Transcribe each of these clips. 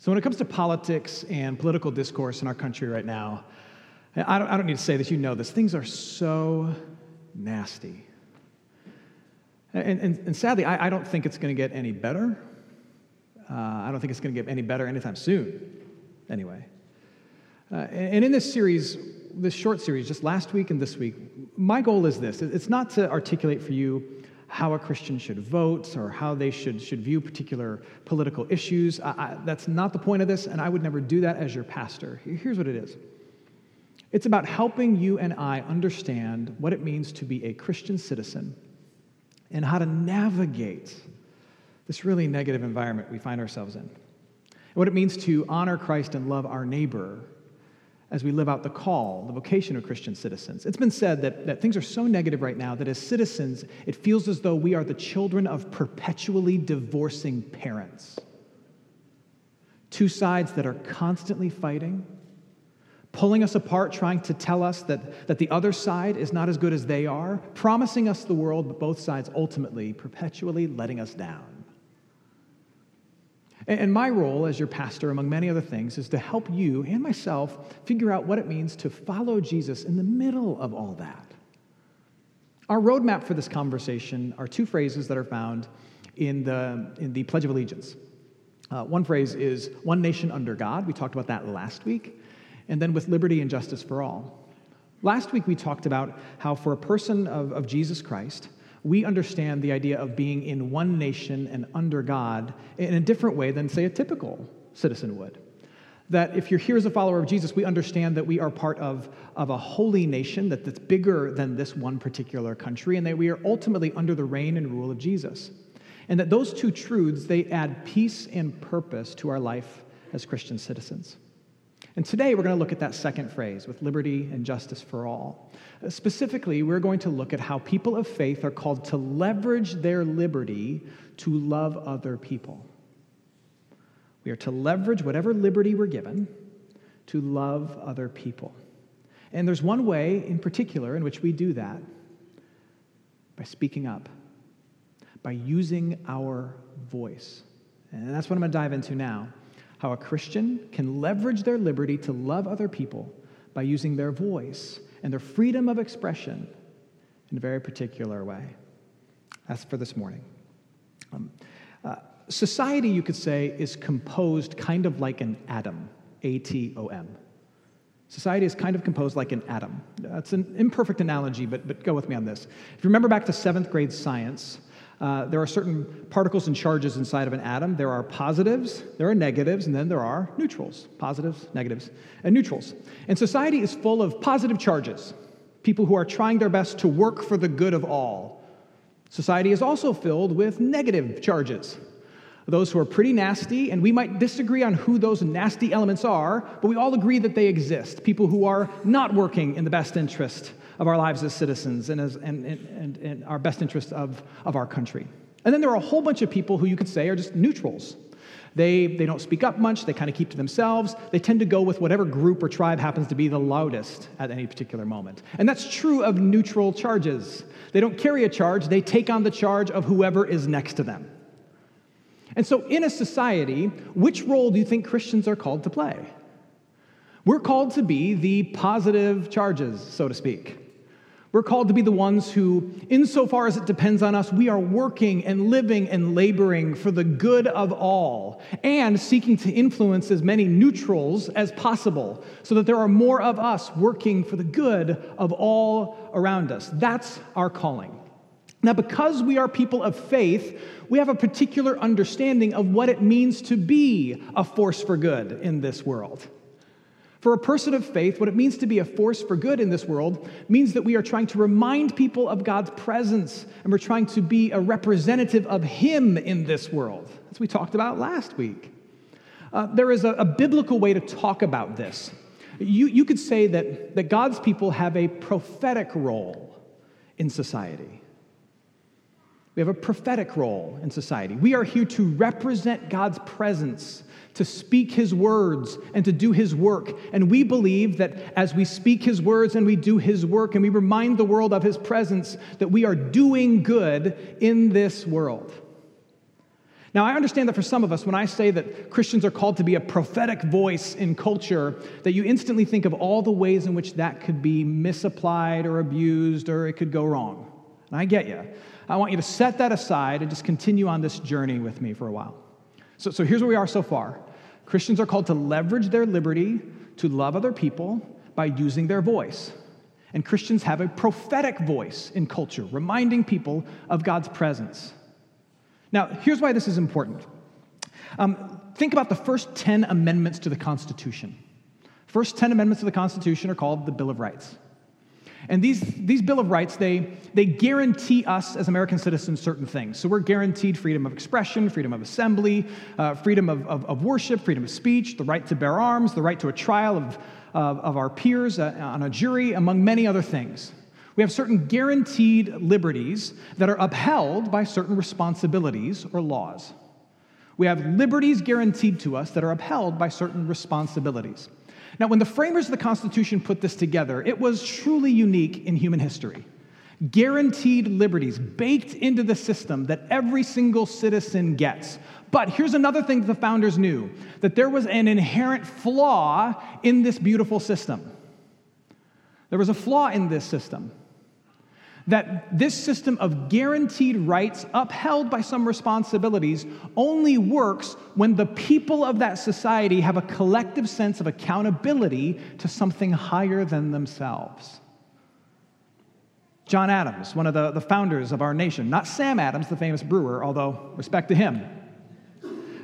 So, when it comes to politics and political discourse in our country right now, I don't, I don't need to say this, you know this, things are so nasty. And, and, and sadly, I, I, don't think it's going to get any better. Uh, I don't think it's going to get any better anytime soon, anyway. Uh, and in this series, this short series, just last week and this week, my goal is this it's not to articulate for you how a Christian should vote or how they should, should view particular political issues. I, I, that's not the point of this, and I would never do that as your pastor. Here's what it is it's about helping you and I understand what it means to be a Christian citizen and how to navigate this really negative environment we find ourselves in. And what it means to honor Christ and love our neighbor as we live out the call, the vocation of Christian citizens. It's been said that, that things are so negative right now that as citizens, it feels as though we are the children of perpetually divorcing parents. Two sides that are constantly fighting, pulling us apart, trying to tell us that, that the other side is not as good as they are, promising us the world, but both sides ultimately perpetually letting us down. And my role as your pastor, among many other things, is to help you and myself figure out what it means to follow Jesus in the middle of all that. Our roadmap for this conversation are two phrases that are found in the, in the Pledge of Allegiance. Uh, one phrase is one nation under God. We talked about that last week. And then with liberty and justice for all. Last week we talked about how for a person of, of Jesus Christ, we understand the idea of being in one nation and under God in a different way than, say, a typical citizen would. That if you're here as a follower of Jesus, we understand that we are part of, of a holy nation that, that's bigger than this one particular country, and that we are ultimately under the reign and rule of Jesus. And that those two truths, they add peace and purpose to our life as Christian citizens. And today we're going to look at that second phrase with liberty and justice for all. Uh, specifically, we're going to look at how people of faith are called to leverage their liberty to love other people. We are to leverage whatever liberty we're given to love other people. And there's one way in particular in which we do that by speaking up, by using our voice. And that's what I'm going to dive into now how a Christian can leverage their liberty to love other people by using their voice and their freedom of expression in a very particular way. That's for this morning. Um, uh, society, you could say, is composed kind of like an atom, A T O M. Society is kind of composed like an atom. That's an imperfect analogy, but, but go with me on this. If you remember back to seventh grade science, uh, there are certain particles and charges inside of an atom. There are positives, there are negatives, and then there are neutrals positives, negatives, and neutrals. And society is full of positive charges, people who are trying their best to work for the good of all. Society is also filled with negative charges, those who are pretty nasty, and we might disagree on who those nasty elements are, but we all agree that they exist. People who are not working in the best interest of our lives as citizens and, as, and, and, and our best interest of, of our country. And then there are a whole bunch of people who you could say are just neutrals. They, they don't speak up much, they kind of keep to themselves. They tend to go with whatever group or tribe happens to be the loudest at any particular moment. And that's true of neutral charges. They don't carry a charge, they take on the charge of whoever is next to them. And so, in a society, which role do you think Christians are called to play? We're called to be the positive charges, so to speak. We're called to be the ones who, insofar as it depends on us, we are working and living and laboring for the good of all and seeking to influence as many neutrals as possible so that there are more of us working for the good of all around us. That's our calling. Now, because we are people of faith, we have a particular understanding of what it means to be a force for good in this world. For a person of faith, what it means to be a force for good in this world means that we are trying to remind people of God's presence and we're trying to be a representative of Him in this world, as we talked about last week. Uh, there is a, a, biblical way to talk about this. You, you could say that, that God's people have a prophetic role in society. We have a prophetic role in society. We are here to represent God's presence to speak his words and to do his work. And we believe that as we speak his words and we do his work and we remind the world of his presence, that we are doing good in this world. Now, I understand that for some of us, when I say that Christians are called to be a prophetic voice in culture, that you instantly think of all the ways in which that could be misapplied or abused or it could go wrong. And I get you. I want you to set that aside and just continue on this journey with me for a while. So, so here's where we are so far Christians are called to leverage their liberty to love other people by using their voice. And Christians have a prophetic voice in culture, reminding people of God's presence. Now, here's why this is important. Um, think about the first 10 amendments to the Constitution. First 10 amendments to the Constitution are called the Bill of Rights. And these, these Bill of Rights, they, they guarantee us as American citizens certain things. So we're guaranteed freedom of expression, freedom of assembly, uh, freedom of, of, of, worship, freedom of speech, the right to bear arms, the right to a trial of, of, of our peers uh, on a jury, among many other things. We have certain guaranteed liberties that are upheld by certain responsibilities or laws. We have liberties guaranteed to us that are upheld by certain responsibilities. Now, when the framers of the Constitution put this together, it was truly unique in human history. Guaranteed liberties baked into the system that every single citizen gets. But here's another thing that the founders knew that there was an inherent flaw in this beautiful system. There was a flaw in this system that this system of guaranteed rights, upheld by some responsibilities, only works when the people of that society have a collective sense of accountability to something higher than themselves. John Adams, one of the, the founders of our nation, not Sam Adams, the famous brewer, although respect to him.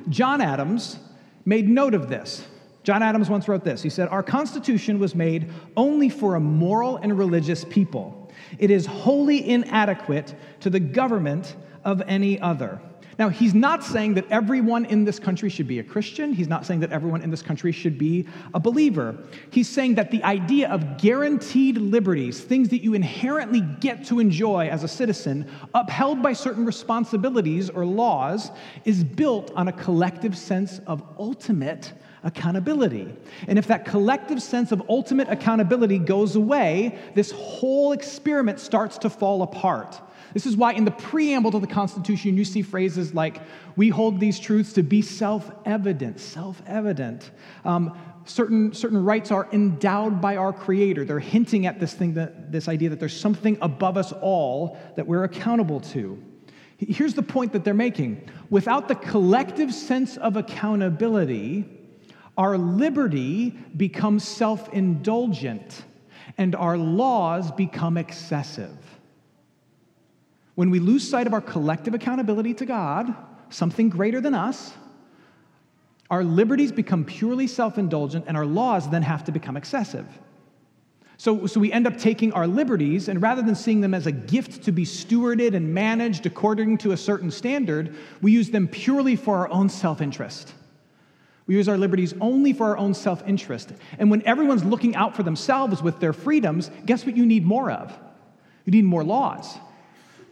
John Adams made note of this. John Adams once wrote this. He said, Our Constitution was made only for a moral and religious people. It is wholly inadequate to the government of any other. Now, he's not saying that everyone in this country should be a Christian. He's not saying that everyone in this country should be a believer. He's saying that the idea of guaranteed liberties, things that you inherently get to enjoy as a citizen, upheld by certain responsibilities or laws, is built on a collective sense of ultimate accountability. And if that collective sense of ultimate accountability goes away, this whole experiment starts to fall apart. This is why in the preamble to the Constitution, you see phrases like, we hold these truths to be self evident, self evident. Um, certain, certain rights are endowed by our Creator. They're hinting at this thing, that, this idea that there's something above us all that we're accountable to. Here's the point that they're making without the collective sense of accountability, our liberty becomes self indulgent and our laws become excessive. When we lose sight of our collective accountability to God, something greater than us, our liberties become purely self indulgent and our laws then have to become excessive. So, so we end up taking our liberties, and rather than seeing them as a gift to be stewarded and managed according to a certain standard, we use them purely for our own self interest. We use our liberties only for our own self interest. And when everyone's looking out for themselves with their freedoms, guess what you need more of? You need more laws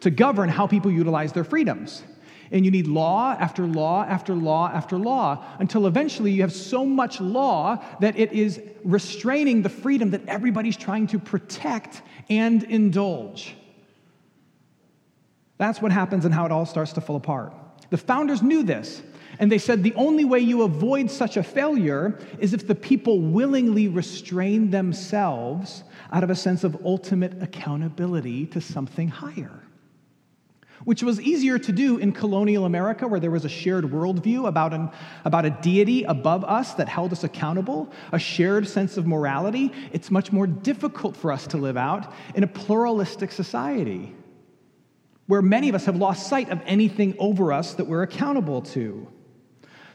to govern how people utilize their freedoms. And you need law after law after law after law until eventually you have so much law that it is restraining the freedom that everybody's trying to protect and indulge. That's what happens and how it all starts to fall apart. The founders knew this. And they said the only way you avoid such a failure is if the people willingly restrain themselves out of a sense of ultimate accountability to something higher. Which was easier to do in colonial America, where there was a shared worldview about, an, about a deity above us that held us accountable, a shared sense of morality. It's much more difficult for us to live out in a pluralistic society where many of us have lost sight of anything over us that we're accountable to.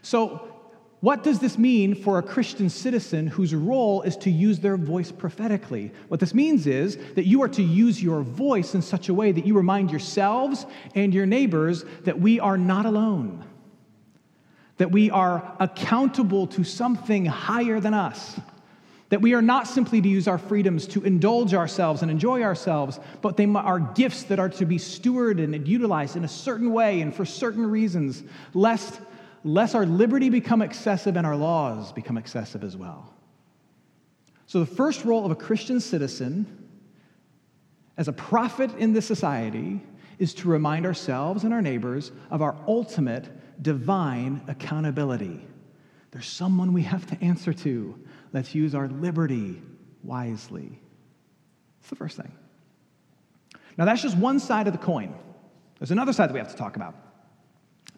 So, what does this mean for a Christian citizen whose role is to use their voice prophetically? What this means is that you are to use your voice in such a way that you remind yourselves and your neighbors that we are not alone, that we are accountable to something higher than us, that we are not simply to use our freedoms to indulge ourselves and enjoy ourselves, but they are gifts that are to be stewarded and utilized in a certain way and for certain reasons, lest lest our liberty become excessive and our laws become excessive as well. So, the first role of a Christian citizen as a prophet in this society is to remind ourselves and our neighbors of our ultimate divine accountability. There's someone we have to answer to. Let's use our liberty wisely. That's the first thing. Now, that's just one side of the coin. There's another side that we have to talk about.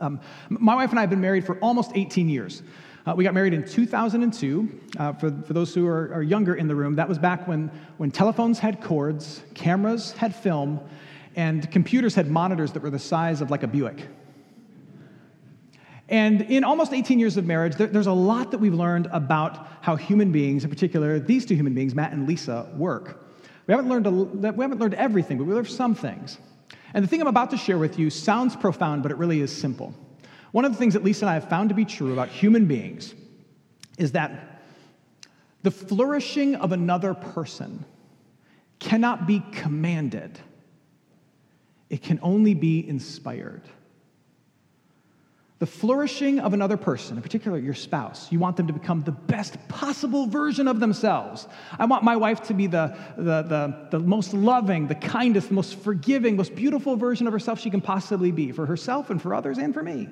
Um, my wife and I have been married for almost 18 years. Uh, we got married in 2002. Uh, for, for those who are, are, younger in the room, that was back when, when telephones had cords, cameras had film, and computers had monitors that were the size of like a Buick. And in almost 18 years of marriage, there, there's a lot that we've learned about how human beings, in particular these two human beings, Matt and Lisa, work. We haven't learned, a, we haven't learned everything, but we learned some things. And the thing I'm about to share with you sounds profound, but it really is simple. One of the things that Lisa and I have found to be true about human beings is that the flourishing of another person cannot be commanded, it can only be inspired. The flourishing of another person, in particular your spouse, you want them to become the best possible version of themselves. I want my wife to be the, the, the, the, most loving, the kindest, the most forgiving, most beautiful version of herself she can possibly be for herself and for others and for me.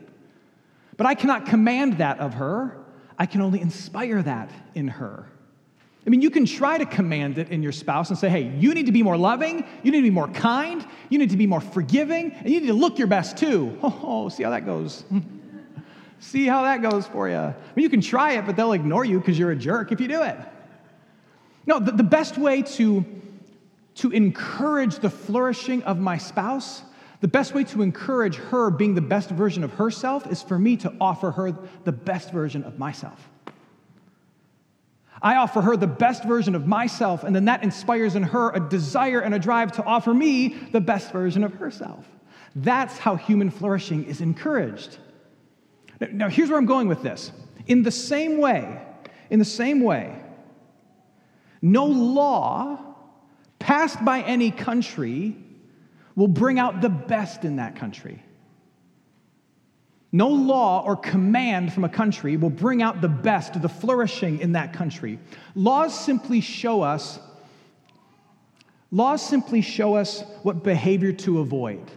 But I cannot command that of her, I can only inspire that in her. I mean, you can try to command it in your spouse and say, hey, you need to be more loving, you need to be more kind, you need to be more forgiving, and you need to look your best too. Oh, see how that goes. See how that goes for you. I mean, you can try it, but they'll ignore you because you're a jerk if you do it. No, the, the best way to, to encourage the flourishing of my spouse, the best way to encourage her being the best version of herself is for me to offer her the best version of myself. I offer her the best version of myself, and then that inspires in her a desire and a drive to offer me the best version of herself. That's how human flourishing is encouraged. Now, here's where I'm going with this. In the same way, in the same way, no law passed by any country will bring out the best in that country. No law or command from a country will bring out the best, the flourishing in that country. Laws simply show us laws simply show us what behavior to avoid.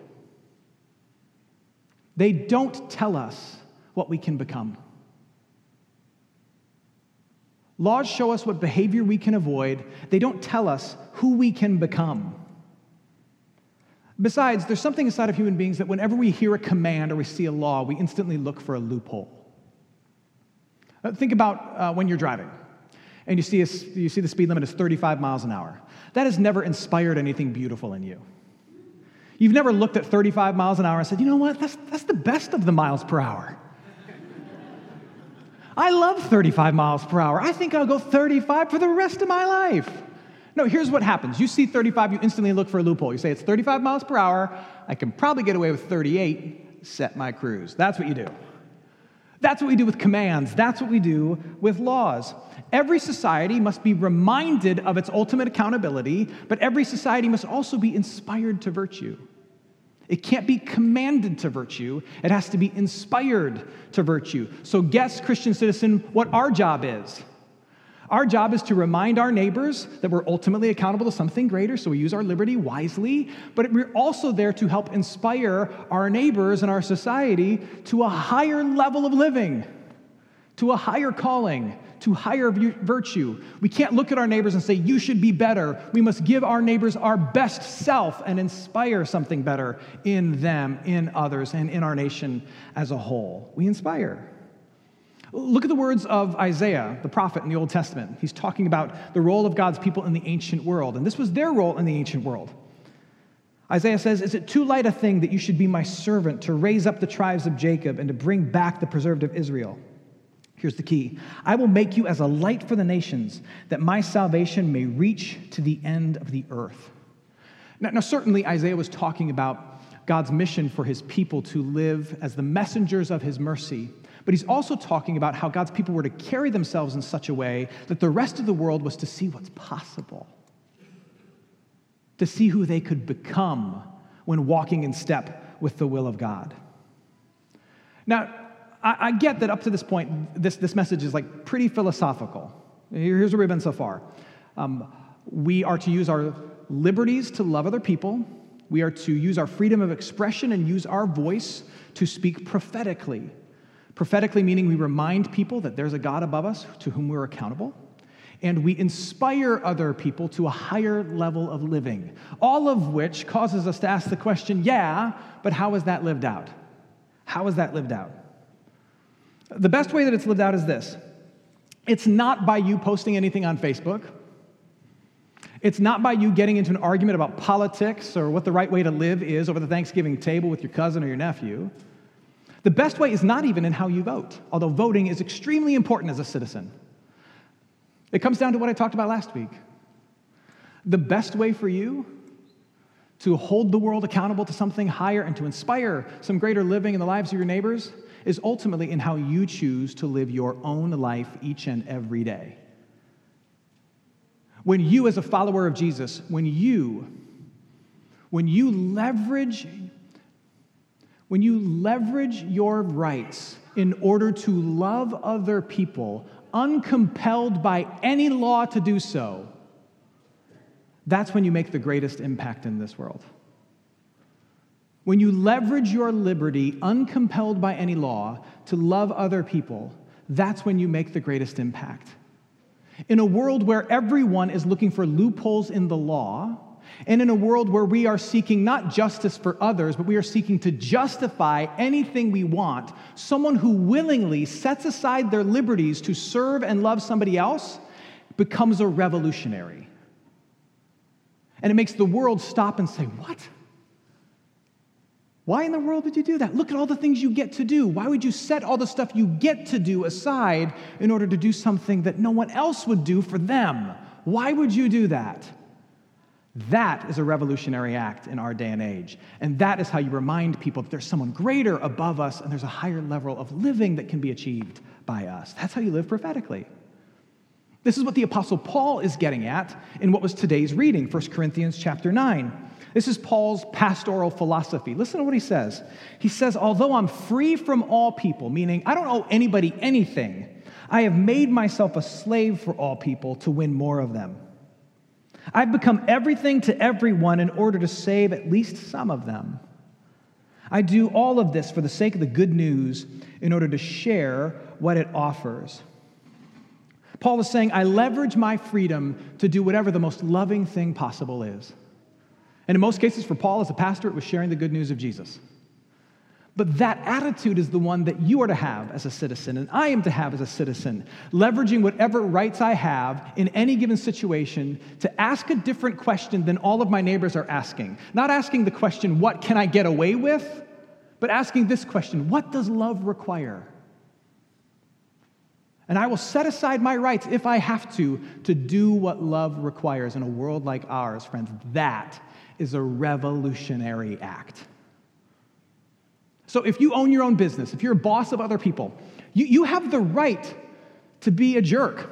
They don't tell us what we can become. Laws show us what behavior we can avoid, they don't tell us who we can become. Besides, there's something inside of human beings that whenever we hear a command or we see a law, we instantly look for a loophole. Uh, think about uh, when you're driving and you see, a, you see the speed limit is 35 miles an hour. That has never inspired anything beautiful in you. You've never looked at 35 miles an hour and said, you know what, that's, that's the best of the miles per hour. I love 35 miles per hour. I think I'll go 35 for the rest of my life. No, here's what happens. You see 35, you instantly look for a loophole. You say, it's 35 miles per hour. I can probably get away with 38. Set my cruise. That's what you do. That's what we do with commands. That's what we do with laws. Every society must be reminded of its ultimate accountability, but every society must also be inspired to virtue. It can't be commanded to virtue, it has to be inspired to virtue. So, guess, Christian citizen, what our job is. Our job is to remind our neighbors that we're ultimately accountable to something greater, so we use our liberty wisely, but we're also there to help inspire our neighbors and our society to a higher level of living, to a higher calling, to higher virtue. We can't look at our neighbors and say, You should be better. We must give our neighbors our best self and inspire something better in them, in others, and in our nation as a whole. We inspire. Look at the words of Isaiah, the prophet in the Old Testament. He's talking about the role of God's people in the ancient world, and this was their role in the ancient world. Isaiah says, Is it too light a thing that you should be my servant to raise up the tribes of Jacob and to bring back the preserved of Israel? Here's the key I will make you as a light for the nations, that my salvation may reach to the end of the earth. Now, now, certainly, Isaiah was talking about God's mission for his people to live as the messengers of his mercy. But he's also talking about how God's people were to carry themselves in such a way that the rest of the world was to see what's possible, to see who they could become when walking in step with the will of God. Now, I, I get that up to this point, this, this message is like pretty philosophical. Here's where we've been so far. Um, we are to use our liberties to love other people. We are to use our freedom of expression and use our voice to speak prophetically Prophetically, meaning we remind people that there's a God above us to whom we're accountable, and we inspire other people to a higher level of living, all of which causes us to ask the question yeah, but how is that lived out? How is that lived out? The best way that it's lived out is this it's not by you posting anything on Facebook. It's not by you getting into an argument about politics or what the right way to live is over the Thanksgiving table with your cousin or your nephew. The best way is not even in how you vote, although voting is extremely important as a citizen. It comes down to what I talked about last week. The best way for you to hold the world accountable to something higher and to inspire some greater living in the lives of your neighbors is ultimately in how you choose to live your own life each and every day. When you, as a follower of Jesus, when you, when you leverage, when you leverage your rights in order to love other people, uncompelled by any law to do so, that's when you make the greatest impact in this world. When you leverage your liberty, uncompelled by any law, to love other people, that's when you make the greatest impact. In a world where everyone is looking for loopholes in the law, and in a world where we are seeking not justice for others, but we are seeking to justify anything we want, someone who willingly sets aside their liberties to serve and love somebody else becomes a revolutionary. And it makes the world stop and say, What? Why in the world would you do that? Look at all the things you get to do. Why would you set all the stuff you get to do aside in order to do something that no one else would do for them? Why would you do that? That is a revolutionary act in our day and age. And that is how you remind people that there's someone greater above us and there's a higher level of living that can be achieved by us. That's how you live prophetically. This is what the apostle Paul is getting at in what was today's reading, 1 Corinthians chapter 9. This is Paul's pastoral philosophy. Listen to what he says. He says, Although I'm free from all people, meaning I don't owe anybody anything, I have made myself a slave for all people to win more of them. I've become everything to everyone in order to save at least some of them. I do all of this for the sake of the good news in order to share what it offers. Paul is saying, I leverage my freedom to do whatever the most loving thing possible is. And in most cases, for Paul as a pastor, it was sharing the good news of Jesus. But that attitude is the one that you are to have as a citizen, and I am to have as a citizen, leveraging whatever rights I have in any given situation to ask a different question than all of my neighbors are asking. Not asking the question, What can I get away with? but asking this question What does love require? And I will set aside my rights if I have to, to do what love requires in a world like ours, friends. That is a revolutionary act. So if you own your own business, if you're a boss of other people, you, you have the right to be a jerk.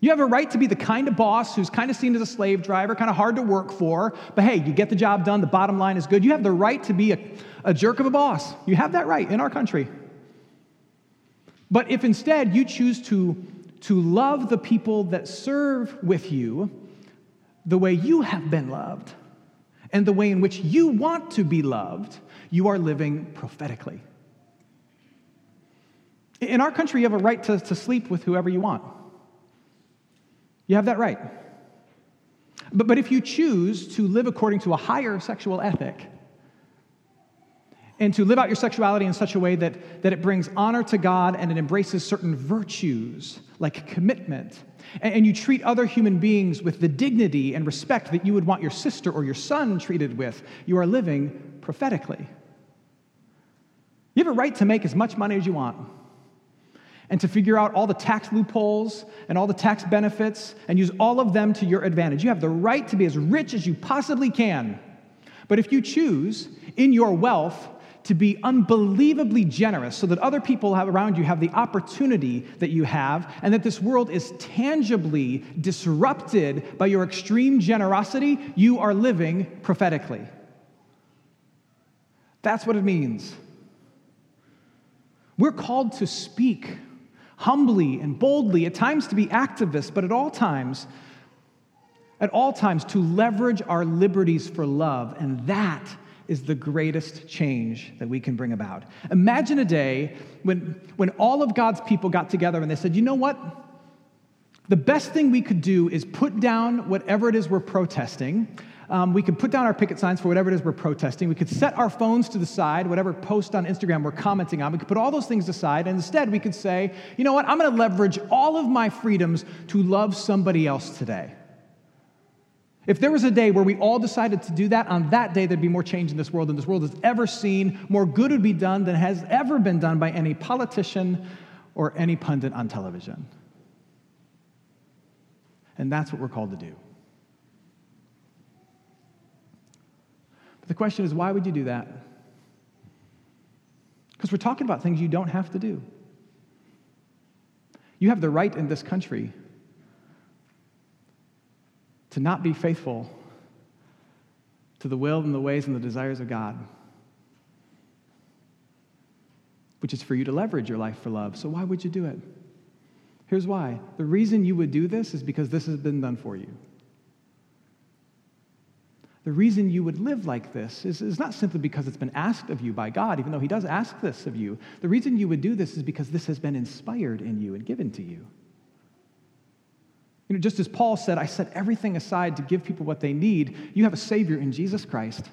You have a right to be the kind of boss who's kind of seen as a slave driver, kind of hard to work for, but hey, you get the job done, the bottom line is good. You have the right to be a, a jerk of a boss. You have that right in our country. But if instead you choose to, to love the people that serve with you the way you have been loved, and the way in which you want to be loved, you are living prophetically. In our country, you have a right to, to sleep with whoever you want. You have that right. But, but if you choose to live according to a higher sexual ethic, and to live out your sexuality in such a way that, that it brings honor to God and it embraces certain virtues like commitment and you treat other human beings with the dignity and respect that you would want your sister or your son treated with, you are living prophetically. You have a right to make as much money as you want and to figure out all the tax loopholes and all the tax benefits and use all of them to your advantage. You have the right to be as rich as you possibly can. But if you choose in your wealth to be unbelievably generous so that other people around you have the opportunity that you have, and that this world is tangibly disrupted by your extreme generosity, you are living prophetically. That's what it means. We're called to speak humbly and boldly, at times to be activists, but at all times, at all times to leverage our liberties for love, and that is the greatest change that we can bring about. Imagine a day when, when all of God's people got together and they said, you know what? The best thing we could do is put down whatever it is we're protesting. Um, we could put down our picket signs for whatever it is we're protesting. We could set our phones to the side, whatever post on Instagram we're commenting on. We could put all those things aside, and instead we could say, you know what, I'm going to leverage all of my freedoms to love somebody else today. If there was a day where we all decided to do that, on that day there'd be more change in this world than this world has ever seen. More good would be done than has ever been done by any politician or any pundit on television. And that's what we're called to do. But the question is, why would you do that? Because we're talking about things you don't have to do. You have the right in this country to not be faithful to the will and the ways and the desires of God, which is for you to leverage your life for love. So, why would you do it? Here's why the reason you would do this is because this has been done for you. The reason you would live like this is, is not simply because it's been asked of you by God, even though He does ask this of you. The reason you would do this is because this has been inspired in you and given to you. You know, just as Paul said, I set everything aside to give people what they need, you have a Savior in Jesus Christ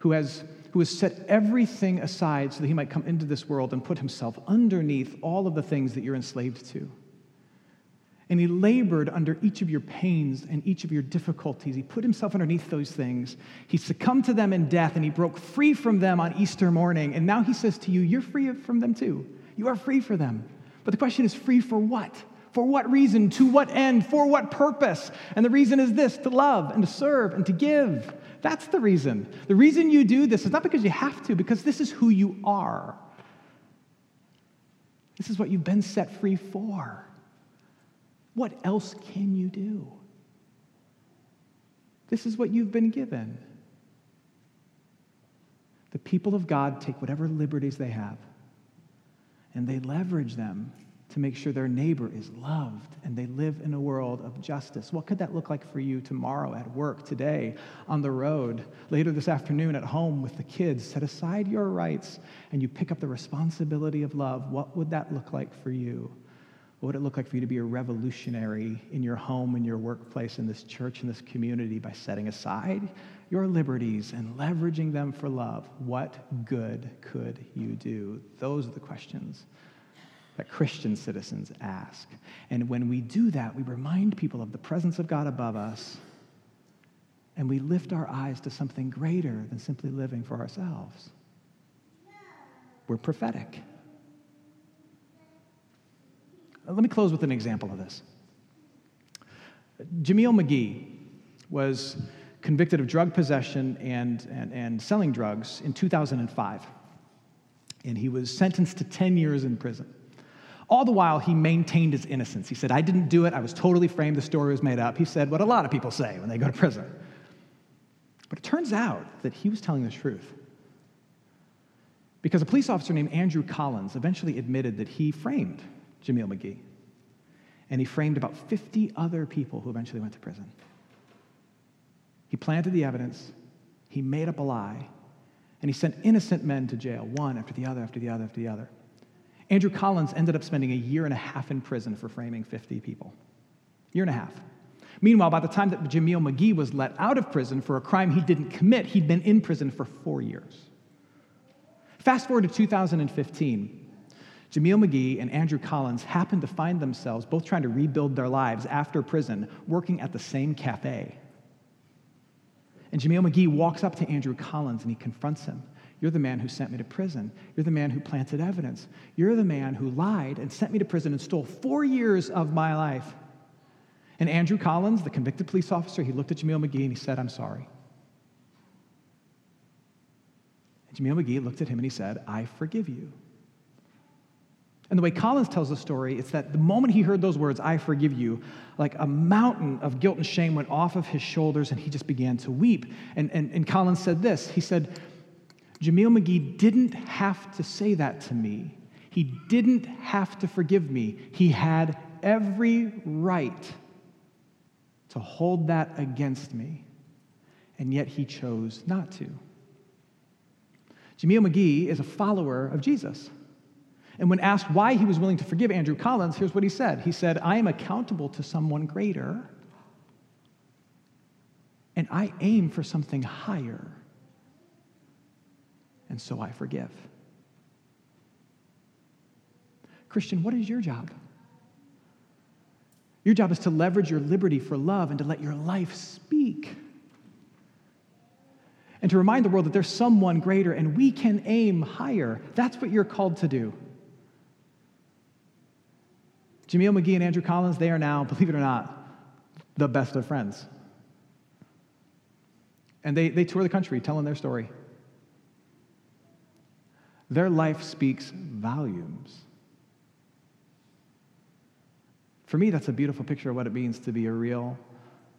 who has, who has set everything aside so that He might come into this world and put Himself underneath all of the things that you're enslaved to. And he labored under each of your pains and each of your difficulties. He put himself underneath those things. He succumbed to them in death and he broke free from them on Easter morning. And now he says to you, You're free from them too. You are free for them. But the question is, free for what? For what reason? To what end? For what purpose? And the reason is this to love and to serve and to give. That's the reason. The reason you do this is not because you have to, because this is who you are. This is what you've been set free for. What else can you do? This is what you've been given. The people of God take whatever liberties they have and they leverage them to make sure their neighbor is loved and they live in a world of justice. What could that look like for you tomorrow at work, today, on the road, later this afternoon at home with the kids? Set aside your rights and you pick up the responsibility of love. What would that look like for you? What would it look like for you to be a revolutionary in your home, in your workplace, in this church, in this community by setting aside your liberties and leveraging them for love? What good could you do? Those are the questions that Christian citizens ask. And when we do that, we remind people of the presence of God above us and we lift our eyes to something greater than simply living for ourselves. We're prophetic. Let me close with an example of this. Jameel McGee was convicted of drug possession and, and, and selling drugs in 2005. And he was sentenced to 10 years in prison. All the while, he maintained his innocence. He said, I didn't do it. I was totally framed. The story was made up. He said what a lot of people say when they go to prison. But it turns out that he was telling the truth. Because a police officer named Andrew Collins eventually admitted that he framed Jameel McGee. And he framed about 50 other people who eventually went to prison. He planted the evidence, he made up a lie, and he sent innocent men to jail, one after the other, after the other, after the other. Andrew Collins ended up spending a year and a half in prison for framing 50 people. Year and a half. Meanwhile, by the time that Jameel McGee was let out of prison for a crime he didn't commit, he'd been in prison for four years. Fast forward to 2015. Jameel McGee and Andrew Collins happened to find themselves both trying to rebuild their lives after prison, working at the same cafe. And Jameel McGee walks up to Andrew Collins and he confronts him. You're the man who sent me to prison. You're the man who planted evidence. You're the man who lied and sent me to prison and stole four years of my life. And Andrew Collins, the convicted police officer, he looked at Jameel McGee and he said, I'm sorry. And Jameel McGee looked at him and he said, I forgive you. And the way Collins tells the story, it's that the moment he heard those words, I forgive you, like a mountain of guilt and shame went off of his shoulders and he just began to weep. And, and, and Collins said this He said, Jameel McGee didn't have to say that to me. He didn't have to forgive me. He had every right to hold that against me. And yet he chose not to. Jameel McGee is a follower of Jesus. And when asked why he was willing to forgive Andrew Collins, here's what he said He said, I am accountable to someone greater, and I aim for something higher, and so I forgive. Christian, what is your job? Your job is to leverage your liberty for love and to let your life speak. And to remind the world that there's someone greater and we can aim higher. That's what you're called to do. Jameel McGee and Andrew Collins, they are now, believe it or not, the best of friends. And they, they tour the country telling their story. Their life speaks volumes. For me, that's a beautiful picture of what it means to be a real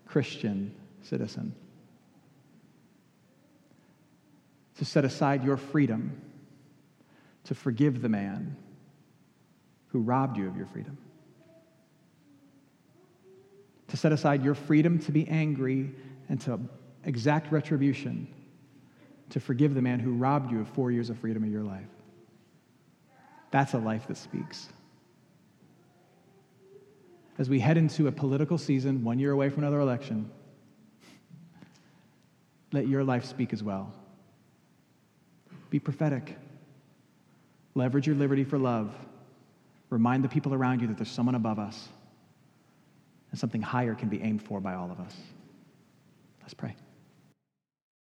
Christian citizen. To set aside your freedom to forgive the man who robbed you of your freedom. To set aside your freedom to be angry and to exact retribution, to forgive the man who robbed you of four years of freedom of your life. That's a life that speaks as we head into a political season, one year away from another election, let your life speak as well. Be prophetic. Leverage your liberty for love. Remind the people around you that there's someone above us and something higher can be aimed for by all of us. Let's pray.